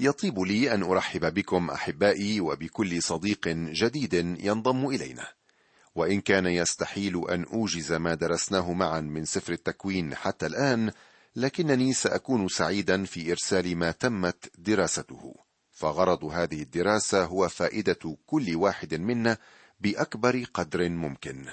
يطيب لي أن أرحب بكم أحبائي وبكل صديق جديد ينضم إلينا. وإن كان يستحيل أن أوجز ما درسناه معا من سفر التكوين حتى الآن لكنني سأكون سعيدا في إرسال ما تمت دراسته. فغرض هذه الدراسة هو فائدة كل واحد منا بأكبر قدر ممكن.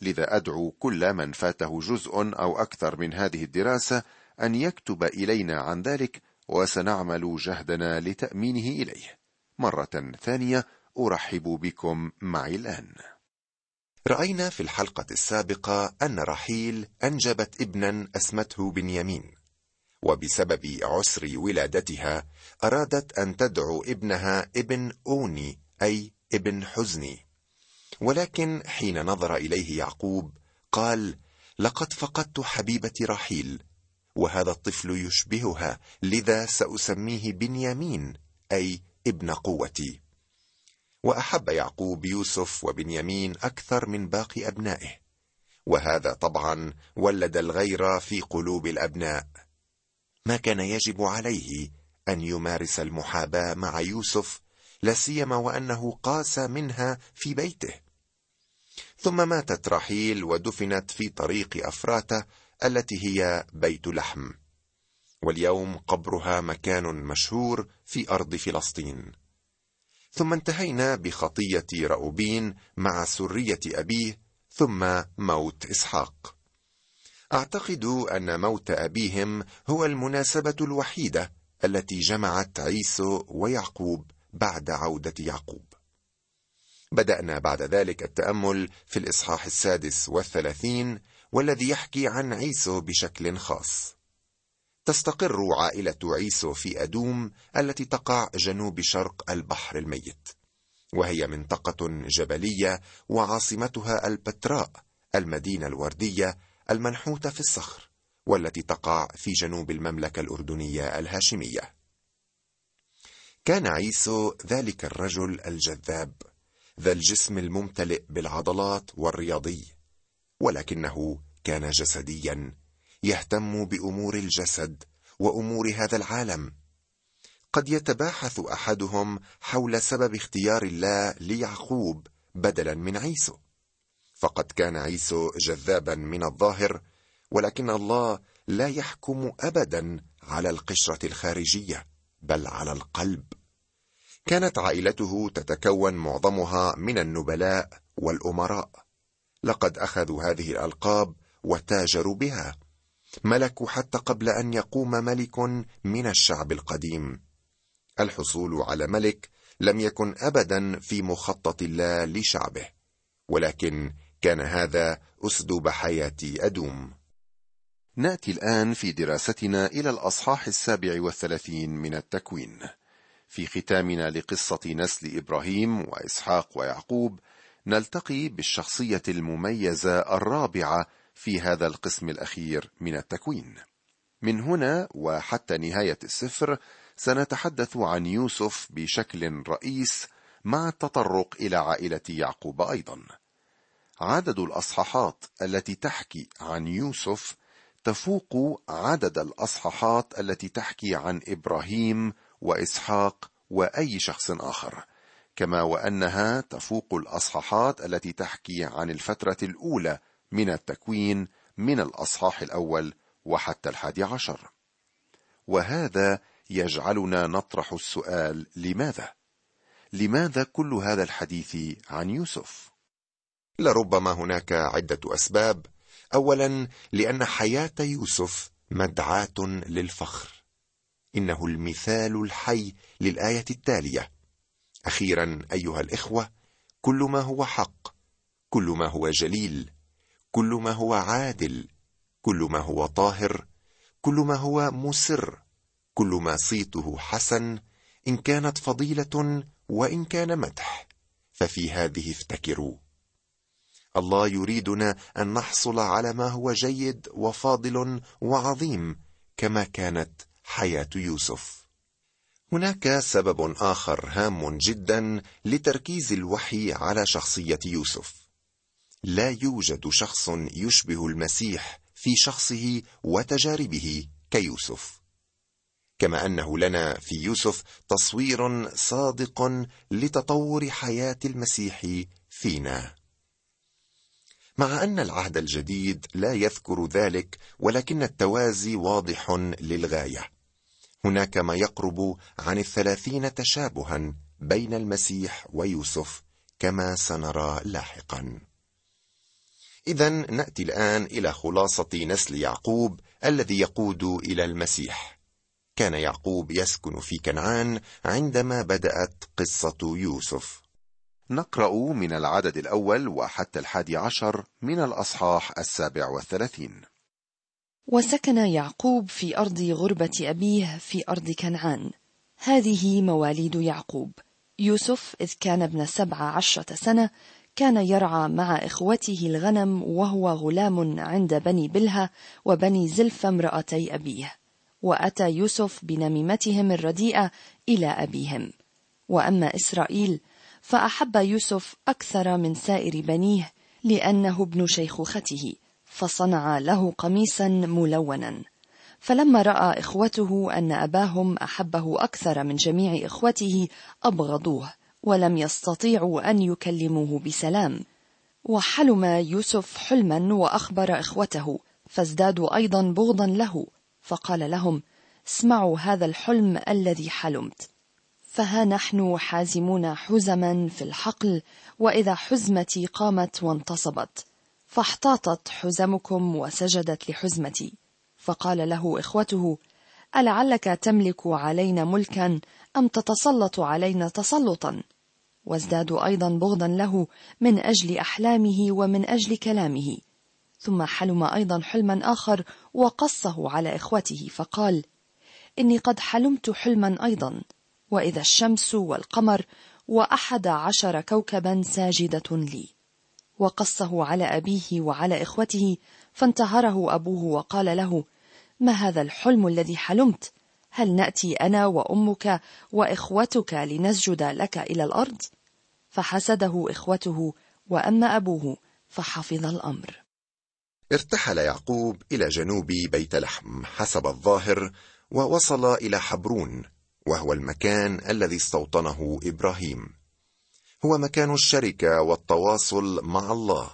لذا أدعو كل من فاته جزء أو أكثر من هذه الدراسة أن يكتب إلينا عن ذلك وسنعمل جهدنا لتأمينه إليه. مرة ثانية أرحب بكم معي الآن. رأينا في الحلقة السابقة أن رحيل أنجبت ابنا أسمته بنيامين وبسبب عسر ولادتها أرادت أن تدعو ابنها ابن أوني أي ابن حزني. ولكن حين نظر إليه يعقوب قال لقد فقدت حبيبتي رحيل وهذا الطفل يشبهها لذا سأسميه بنيامين أي ابن قوتي. وأحب يعقوب يوسف وبنيامين أكثر من باقي أبنائه. وهذا طبعا ولد الغيره في قلوب الأبناء. ما كان يجب عليه أن يمارس المحاباة مع يوسف لا سيما وأنه قاس منها في بيته. ثم ماتت رحيل ودفنت في طريق أفراته التي هي بيت لحم. واليوم قبرها مكان مشهور في أرض فلسطين. ثم انتهينا بخطية رأوبين مع سرية أبيه ثم موت إسحاق. أعتقد أن موت أبيهم هو المناسبة الوحيدة التي جمعت عيسو ويعقوب بعد عودة يعقوب. بدأنا بعد ذلك التأمل في الإصحاح السادس والثلاثين والذي يحكي عن عيسو بشكل خاص. تستقر عائلة عيسو في أدوم التي تقع جنوب شرق البحر الميت وهي منطقة جبلية وعاصمتها البتراء المدينة الوردية المنحوتة في الصخر والتي تقع في جنوب المملكة الأردنية الهاشمية. كان عيسو ذلك الرجل الجذاب ذا الجسم الممتلئ بالعضلات والرياضي. ولكنه كان جسديا يهتم بأمور الجسد وأمور هذا العالم. قد يتباحث أحدهم حول سبب اختيار الله ليعقوب بدلا من عيسو. فقد كان عيسو جذابا من الظاهر ولكن الله لا يحكم ابدا على القشرة الخارجية بل على القلب. كانت عائلته تتكون معظمها من النبلاء والأمراء. لقد أخذوا هذه الألقاب وتاجروا بها. ملكوا حتى قبل أن يقوم ملك من الشعب القديم. الحصول على ملك لم يكن ابدا في مخطط الله لشعبه ولكن كان هذا أسلوب حياة أدوم. نأتي الآن في دراستنا إلى الأصحاح السابع والثلاثين من التكوين. في ختامنا لقصة نسل إبراهيم وإسحاق ويعقوب نلتقي بالشخصية المميزة الرابعة في هذا القسم الأخير من التكوين. من هنا وحتى نهاية السفر سنتحدث عن يوسف بشكل رئيس مع التطرق إلى عائلة يعقوب أيضا. عدد الأصحاحات التي تحكي عن يوسف تفوق عدد الأصحاحات التي تحكي عن إبراهيم وإسحاق وأي شخص آخر. كما وأنها تفوق الأصحاحات التي تحكي عن الفترة الأولى من التكوين من الأصحاح الأول وحتى الحادي عشر. وهذا يجعلنا نطرح السؤال لماذا؟ لماذا كل هذا الحديث عن يوسف؟ لربما هناك عدة أسباب. اولا لأن حياة يوسف مدعاة للفخر. إنه المثال الحي للآية التالية. أخيرا أيها الإخوة كل ما هو حق كل ما هو جليل كل ما هو عادل كل ما هو طاهر كل ما هو مسر كل ما صيته حسن إن كانت فضيلة وإن كان مدح. ففي هذه افتكروا. الله يريدنا أن نحصل على ما هو جيد وفاضل وعظيم كما كانت حياة يوسف. هناك سبب آخر هام جدا لتركيز الوحي على شخصية يوسف. لا يوجد شخص يشبه المسيح في شخصه وتجاربه كيوسف. كما أنه لنا في يوسف تصوير صادق لتطور حياة المسيح فينا. مع أن العهد الجديد لا يذكر ذلك ولكن التوازي واضح للغاية. هناك ما يقرب عن الثلاثين تشابها بين المسيح ويوسف كما سنرى لاحقا. اذا نأتي الآن إلى خلاصة نسل يعقوب الذي يقود إلى المسيح. كان يعقوب يسكن في كنعان عندما بدأت قصة يوسف. نقرأ من العدد الأول وحتى الحادي عشر من الأصحاح السابع والثلاثين. وسكن يعقوب في أرض غربة أبيه في أرض كنعان. هذه مواليد يعقوب. يوسف إذ كان ابن سبع عشرة سنة كان يرعى مع إخوته الغنم وهو غلام عند بني بلهة وبني زلف امرأتي أبيه. وأتى يوسف بنميمتهم الرديئة إلى أبيهم. وأما إسرائيل فأحب يوسف أكثر من سائر بنيه لأنه ابن شيخوخته. فصنع له قميصا ملونا. فلما رأى إخوته أن أباهم أحبه أكثر من جميع إخوته أبغضوه ولم يستطيعوا أن يكلموه بسلام. وحلم يوسف حلما وأخبر إخوته فازدادوا أيضا بغضا له. فقال لهم اسمعوا هذا الحلم الذي حلمت. فها نحن حازمون حزما في الحقل وإذا حزمتي قامت وانتصبت. فاحتاطت حزمكم وسجدت لحزمتي. فقال له إخوته ألعلك تملك علينا ملكا أم تتسلط علينا تسلطا؟ وازدادوا أيضا بغضا له من أجل أحلامه ومن أجل كلامه. ثم حلم أيضا حلما آخر وقصه على إخوته فقال إني قد حلمت حلما أيضا وإذا الشمس والقمر وأحد عشر كوكبا ساجدة لي. وقصه على أبيه وعلى إخوته فانتهره أبوه وقال له ما هذا الحلم الذي حلمت؟ هل نأتي أنا وأمك وإخوتك لنسجد لك إلى الأرض؟ فحسده إخوته وأما أبوه فحفظ الأمر. ارتحل يعقوب إلى جنوب بيت لحم حسب الظاهر ووصل إلى حبرون وهو المكان الذي استوطنه إبراهيم. هو مكان الشركة والتواصل مع الله.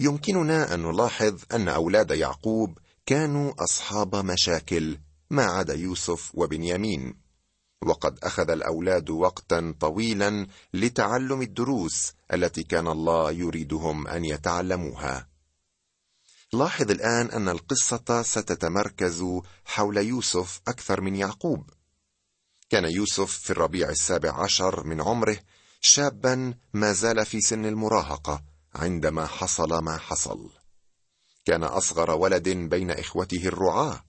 يمكننا أن نلاحظ أن أولاد يعقوب كانوا أصحاب مشاكل ما عدا يوسف وبنيامين. وقد أخذ الأولاد وقتا طويلا لتعلم الدروس التي كان الله يريدهم أن يتعلموها. لاحظ الآن أن القصة ستتمركز حول يوسف أكثر من يعقوب. كان يوسف في الربيع السابع عشر من عمره شابا ما زال في سن المراهقة عندما حصل ما حصل. كان أصغر ولد بين إخوته الرعاة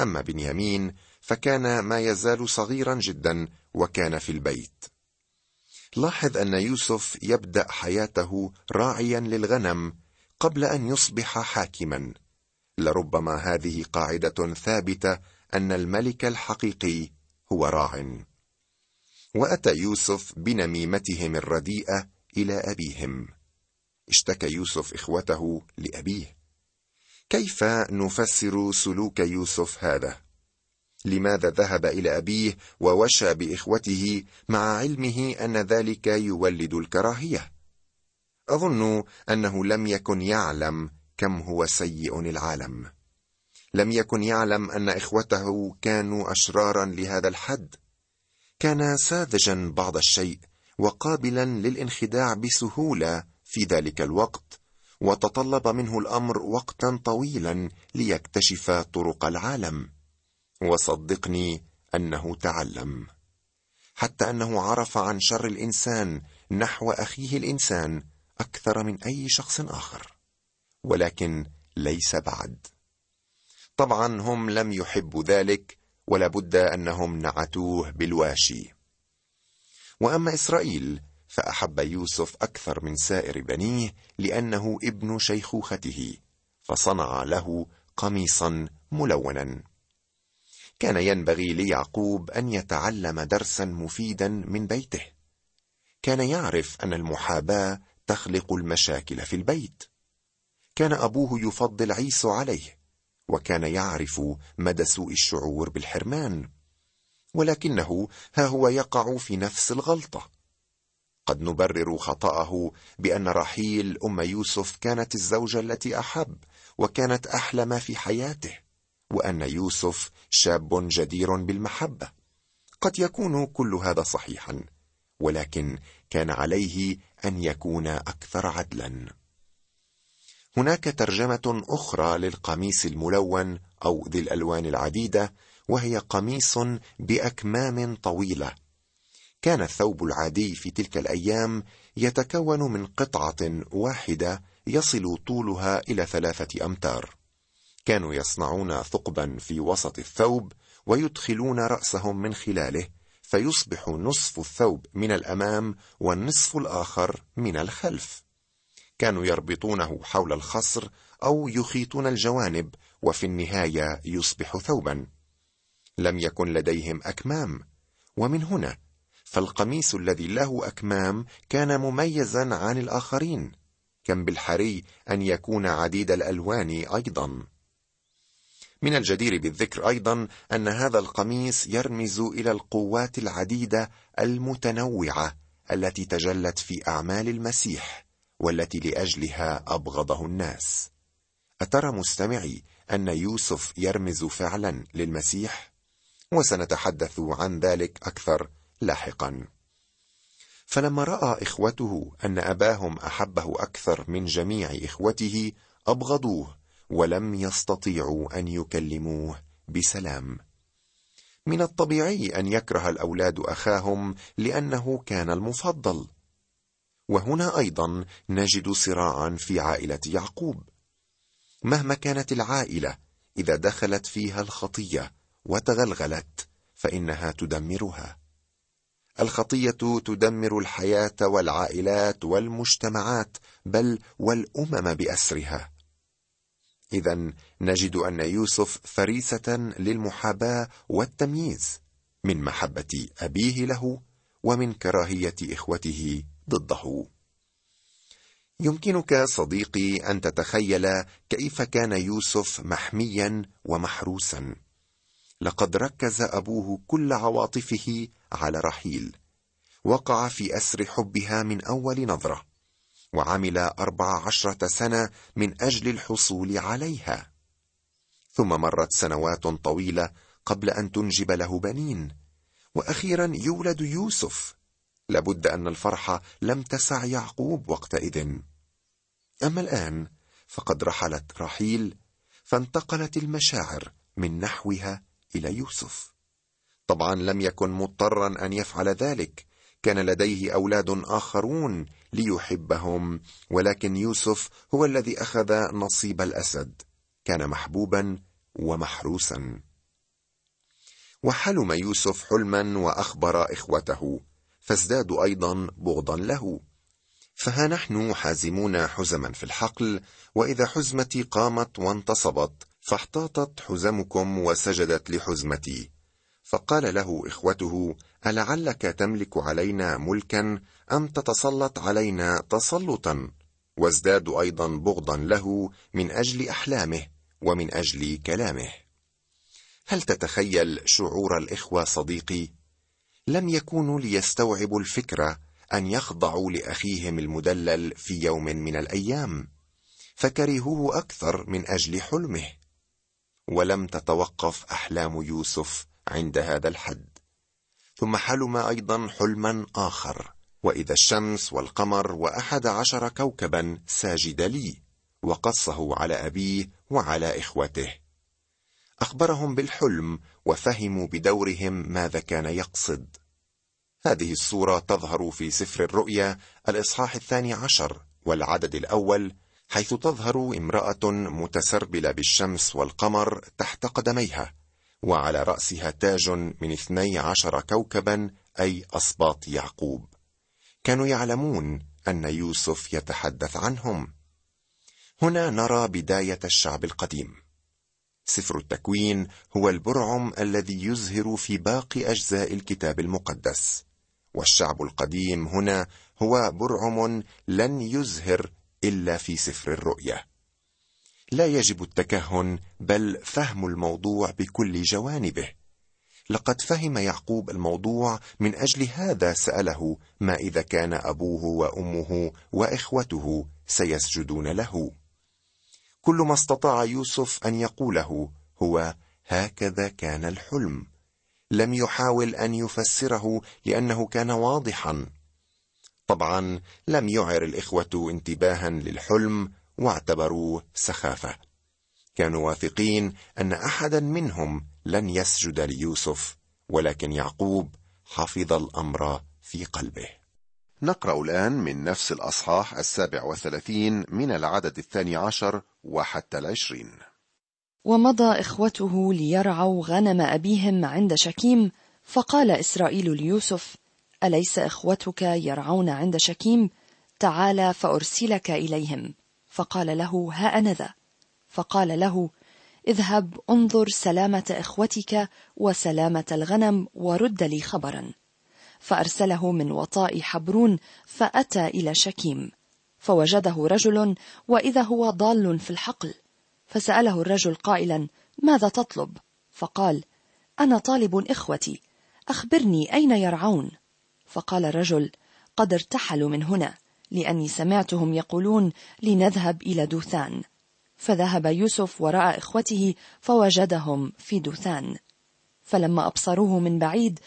أما بنيامين فكان ما يزال صغيرا جدا وكان في البيت. لاحظ أن يوسف يبدأ حياته راعيا للغنم قبل أن يصبح حاكما. لربما هذه قاعدة ثابتة أن الملك الحقيقي هو راع. وأتى يوسف بنميمتهم الرديئة إلى أبيهم. اشتكى يوسف إخوته لأبيه. كيف نفسر سلوك يوسف هذا؟ لماذا ذهب إلى أبيه ووشى بإخوته مع علمه أن ذلك يولد الكراهية؟ أظن أنه لم يكن يعلم كم هو سيء العالم. لم يكن يعلم أن إخوته كانوا أشرارا لهذا الحد. كان ساذجا بعض الشيء وقابلا للانخداع بسهولة في ذلك الوقت وتطلب منه الأمر وقتا طويلا ليكتشف طرق العالم. وصدقني أنه تعلم. حتى أنه عرف عن شر الإنسان نحو أخيه الإنسان أكثر من أي شخص آخر. ولكن ليس بعد. طبعا هم لم يحبوا ذلك ولا بد أنهم نعتوه بالواشي. وأما إسرائيل فأحب يوسف أكثر من سائر بنيه لأنه ابن شيخوخته فصنع له قميصا ملونا. كان ينبغي ليعقوب أن يتعلم درسا مفيدا من بيته. كان يعرف أن المحاباة تخلق المشاكل في البيت. كان أبوه يفضل عيسو عليه وكان يعرف مدى سوء الشعور بالحرمان. ولكنه ها هو يقع في نفس الغلطة. قد نبرر خطأه بأن رحيل أم يوسف كانت الزوجة التي أحب وكانت أحلى ما في حياته وأن يوسف شاب جدير بالمحبة. قد يكون كل هذا صحيحا ولكن كان عليه أن يكون أكثر عدلا. هناك ترجمة أخرى للقميص الملون أو ذي الألوان العديدة وهي قميص بأكمام طويلة. كان الثوب العادي في تلك الأيام يتكون من قطعة واحدة يصل طولها إلى ثلاثة أمتار. كانوا يصنعون ثقبا في وسط الثوب ويدخلون رأسهم من خلاله فيصبح نصف الثوب من الأمام والنصف الآخر من الخلف. كانوا يربطونه حول الخصر أو يخيطون الجوانب وفي النهاية يصبح ثوبا. لم يكن لديهم أكمام. ومن هنا فالقميص الذي له أكمام كان مميزا عن الآخرين. كم بالحري أن يكون عديد الألوان أيضا. من الجدير بالذكر أيضا أن هذا القميص يرمز إلى القوات العديدة المتنوعة التي تجلت في أعمال المسيح. والتي لأجلها أبغضه الناس. أترى مستمعي أن يوسف يرمز فعلا للمسيح؟ وسنتحدث عن ذلك أكثر لاحقا. فلما رأى إخوته أن أباهم أحبه أكثر من جميع إخوته أبغضوه ولم يستطيعوا أن يكلموه بسلام. من الطبيعي أن يكره الأولاد أخاهم لأنه كان المفضل. وهنا أيضا نجد صراعا في عائلة يعقوب. مهما كانت العائلة إذا دخلت فيها الخطية وتغلغلت فإنها تدمرها. الخطية تدمر الحياة والعائلات والمجتمعات بل والأمم بأسرها. اذا نجد أن يوسف فريسة للمحاباة والتمييز من محبة أبيه له ومن كراهية إخوته ضده. يمكنك صديقي أن تتخيل كيف كان يوسف محميا ومحروسا. لقد ركز أبوه كل عواطفه على رحيل. وقع في أسر حبها من أول نظرة وعمل أربع عشرة سنة من أجل الحصول عليها. ثم مرت سنوات طويلة قبل أن تنجب له بنين. وأخيرا يولد يوسف. لابد أن الفرحه لم تسع يعقوب وقتئذ. أما الآن فقد رحلت رحيل فانتقلت المشاعر من نحوها إلى يوسف. طبعا لم يكن مضطرا أن يفعل ذلك كان لديه أولاد آخرون ليحبهم ولكن يوسف هو الذي أخذ نصيب الأسد. كان محبوبا ومحروسا. وحلم يوسف حلما وأخبر إخوته. فازدادوا أيضا بغضا له. فها نحن حازمون حزما في الحقل وإذا حزمتي قامت وانتصبت فاحتاطت حزمكم وسجدت لحزمتي. فقال له إخوته ألعلك تملك علينا ملكا أم تتسلط علينا تسلطا؟ وازدادوا أيضا بغضا له من أجل أحلامه ومن أجل كلامه. هل تتخيل شعور الإخوة صديقي؟ لم يكونوا ليستوعبوا الفكرة أن يخضعوا لأخيهم المدلل في يوم من الأيام فكرهوه أكثر من أجل حلمه. ولم تتوقف أحلام يوسف عند هذا الحد. ثم حلم أيضا حلما آخر وإذا الشمس والقمر وأحد عشر كوكبا ساجد لي وقصه على أبيه وعلى إخوته. أخبرهم بالحلم وفهموا بدورهم ماذا كان يقصد. هذه الصورة تظهر في سفر الرؤيا الإصحاح الثاني عشر والعدد الأول حيث تظهر امرأة متسربلة بالشمس والقمر تحت قدميها وعلى رأسها تاج من اثني عشر كوكبا أي أصباط يعقوب. كانوا يعلمون أن يوسف يتحدث عنهم. هنا نرى بداية الشعب القديم. سفر التكوين هو البرعم الذي يزهر في باقي أجزاء الكتاب المقدس. والشعب القديم هنا هو برعم لن يزهر إلا في سفر الرؤيا لا يجب التكهن بل فهم الموضوع بكل جوانبه. لقد فهم يعقوب الموضوع من أجل هذا سأله ما إذا كان أبوه وأمه وإخوته سيسجدون له. كل ما استطاع يوسف أن يقوله هو هكذا كان الحلم. لم يحاول أن يفسره لأنه كان واضحا. طبعا لم يعر الإخوة انتباها للحلم واعتبروه سخافة. كانوا واثقين أن احدا منهم لن يسجد ليوسف ولكن يعقوب حفظ الأمر في قلبه. نقرأ الآن من نفس الأصحاح السابع والثلاثين من العدد الثاني عشر وحتى العشرين. ومضى إخوته ليرعوا غنم أبيهم عند شكيم فقال إسرائيل ليوسف أليس إخوتك يرعون عند شكيم؟ تعال فأرسلك إليهم. فقال له ها أنا ذا. فقال له اذهب انظر سلامة إخوتك وسلامة الغنم ورد لي خبرا. فأرسله من وطاء حبرون فأتى إلى شكيم. فوجده رجل وإذا هو ضال في الحقل فسأله الرجل قائلا ماذا تطلب؟ فقال أنا طالب إخوتي أخبرني أين يرعون؟ فقال الرجل قد ارتحلوا من هنا لأني سمعتهم يقولون لنذهب إلى دوثان. فذهب يوسف وراء إخوته فوجدهم في دوثان. فلما أبصروه من بعيد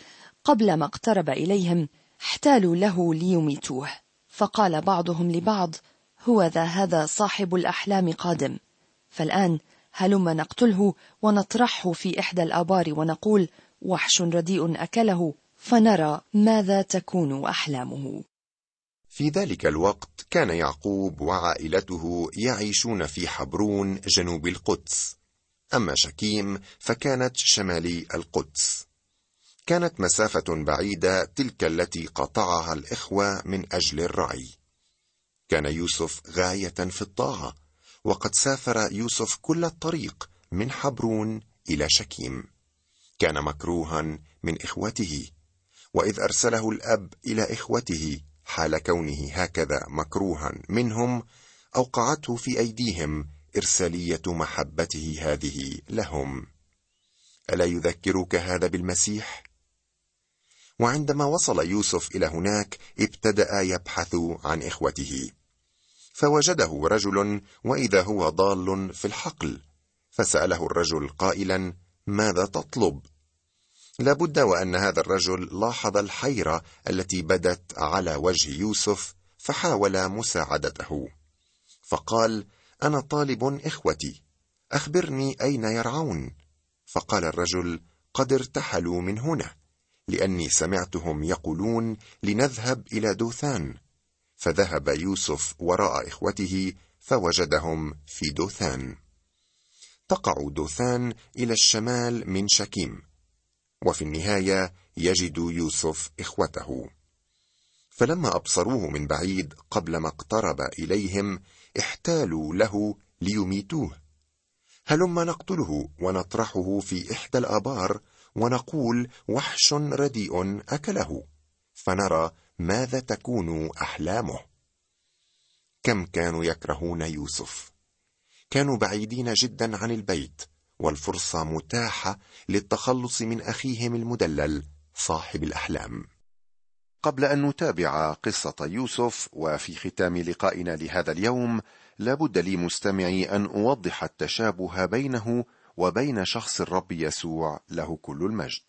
قبل ما اقترب إليهم احتالوا له ليميتوه. فقال بعضهم لبعض هو ذا هذا صاحب الأحلام قادم. فالآن هلم نقتله ونطرحه في إحدى الآبار ونقول وحش رديء أكله فنرى ماذا تكون أحلامه. في ذلك الوقت كان يعقوب وعائلته يعيشون في حبرون جنوب القدس. أما شكيم فكانت شمالي القدس. كانت مسافة بعيدة تلك التي قطعها الإخوة من أجل الرعي. كان يوسف غاية في الطاعة وقد سافر يوسف كل الطريق من حبرون إلى شكيم. كان مكروها من إخوته وإذ أرسله الأب إلى إخوته حال كونه هكذا مكروها منهم أوقعته في أيديهم إرسالية محبته هذه لهم. ألا يذكرك هذا بالمسيح؟ وعندما وصل يوسف إلى هناك ابتدأ يبحث عن إخوته. فوجده رجل وإذا هو ضال في الحقل فسأله الرجل قائلا ماذا تطلب؟ لابد وأن هذا الرجل لاحظ الحيرة التي بدت على وجه يوسف فحاول مساعدته. فقال أنا طالب إخوتي أخبرني أين يرعون؟ فقال الرجل قد ارتحلوا من هنا لأني سمعتهم يقولون لنذهب إلى دوثان. فذهب يوسف وراء إخوته فوجدهم في دوثان. تقع دوثان إلى الشمال من شكيم وفي النهاية يجد يوسف إخوته. فلما أبصروه من بعيد قبل ما اقترب إليهم احتالوا له ليميتوه. هلما نقتله ونطرحه في إحدى الآبار ونقول وحش رديء أكله. فنرى ماذا تكون أحلامه؟ كم كانوا يكرهون يوسف؟ كانوا بعيدين جدا عن البيت والفرصة متاحة للتخلص من أخيهم المدلل صاحب الأحلام. قبل أن نتابع قصة يوسف وفي ختام لقائنا لهذا اليوم لابد لي مستمعي أن أوضح التشابه بينه وبين شخص الرب يسوع له كل المجد.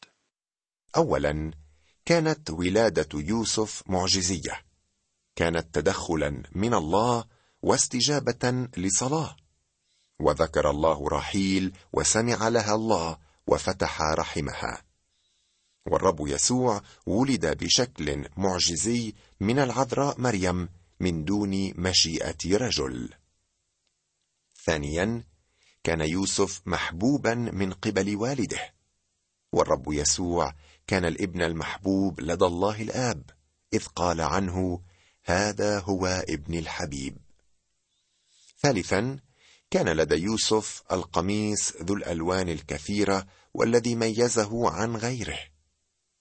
اولا كانت ولادة يوسف معجزية. كانت تدخلا من الله واستجابة لصلاة. وذكر الله رحيل وسمع لها الله وفتح رحمها. والرب يسوع ولد بشكل معجزي من العذراء مريم من دون مشيئة رجل. ثانيا كان يوسف محبوبا من قبل والده. والرب يسوع كان الابن المحبوب لدى الله الآب إذ قال عنه هذا هو ابن الحبيب. ثالثا كان لدى يوسف القميص ذو الألوان الكثيرة والذي ميزه عن غيره.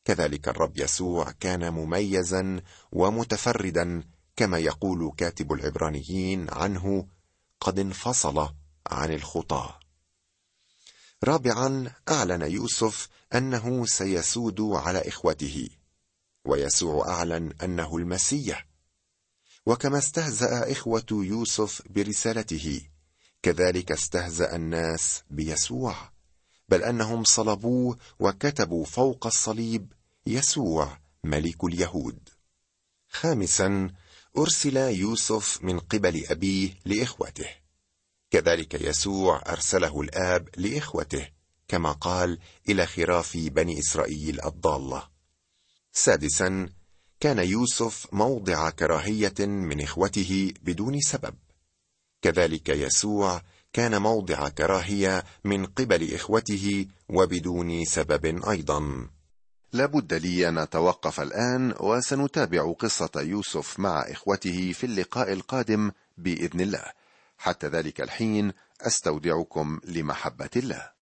كذلك الرب يسوع كان مميزا ومتفردا كما يقول كاتب العبرانيين عنه قد انفصل عن الخطاة. رابعا اعلن يوسف أنه سيسود على إخوته ويسوع أعلن أنه المسيح. وكما استهزأ إخوة يوسف برسالته كذلك استهزأ الناس بيسوع بل أنهم صلبوه وكتبوا فوق الصليب يسوع ملك اليهود. خامسا أرسل يوسف من قبل أبيه لإخوته. كذلك يسوع أرسله الآب لإخوته كما قال إلى خراف بني إسرائيل الضالة. سادسا كان يوسف موضع كراهية من إخوته بدون سبب. كذلك يسوع كان موضع كراهية من قبل إخوته وبدون سبب أيضا. لابد لي أن نتوقف الآن وسنتابع قصة يوسف مع إخوته في اللقاء القادم بإذن الله. حتى ذلك الحين أستودعكم لمحبة الله.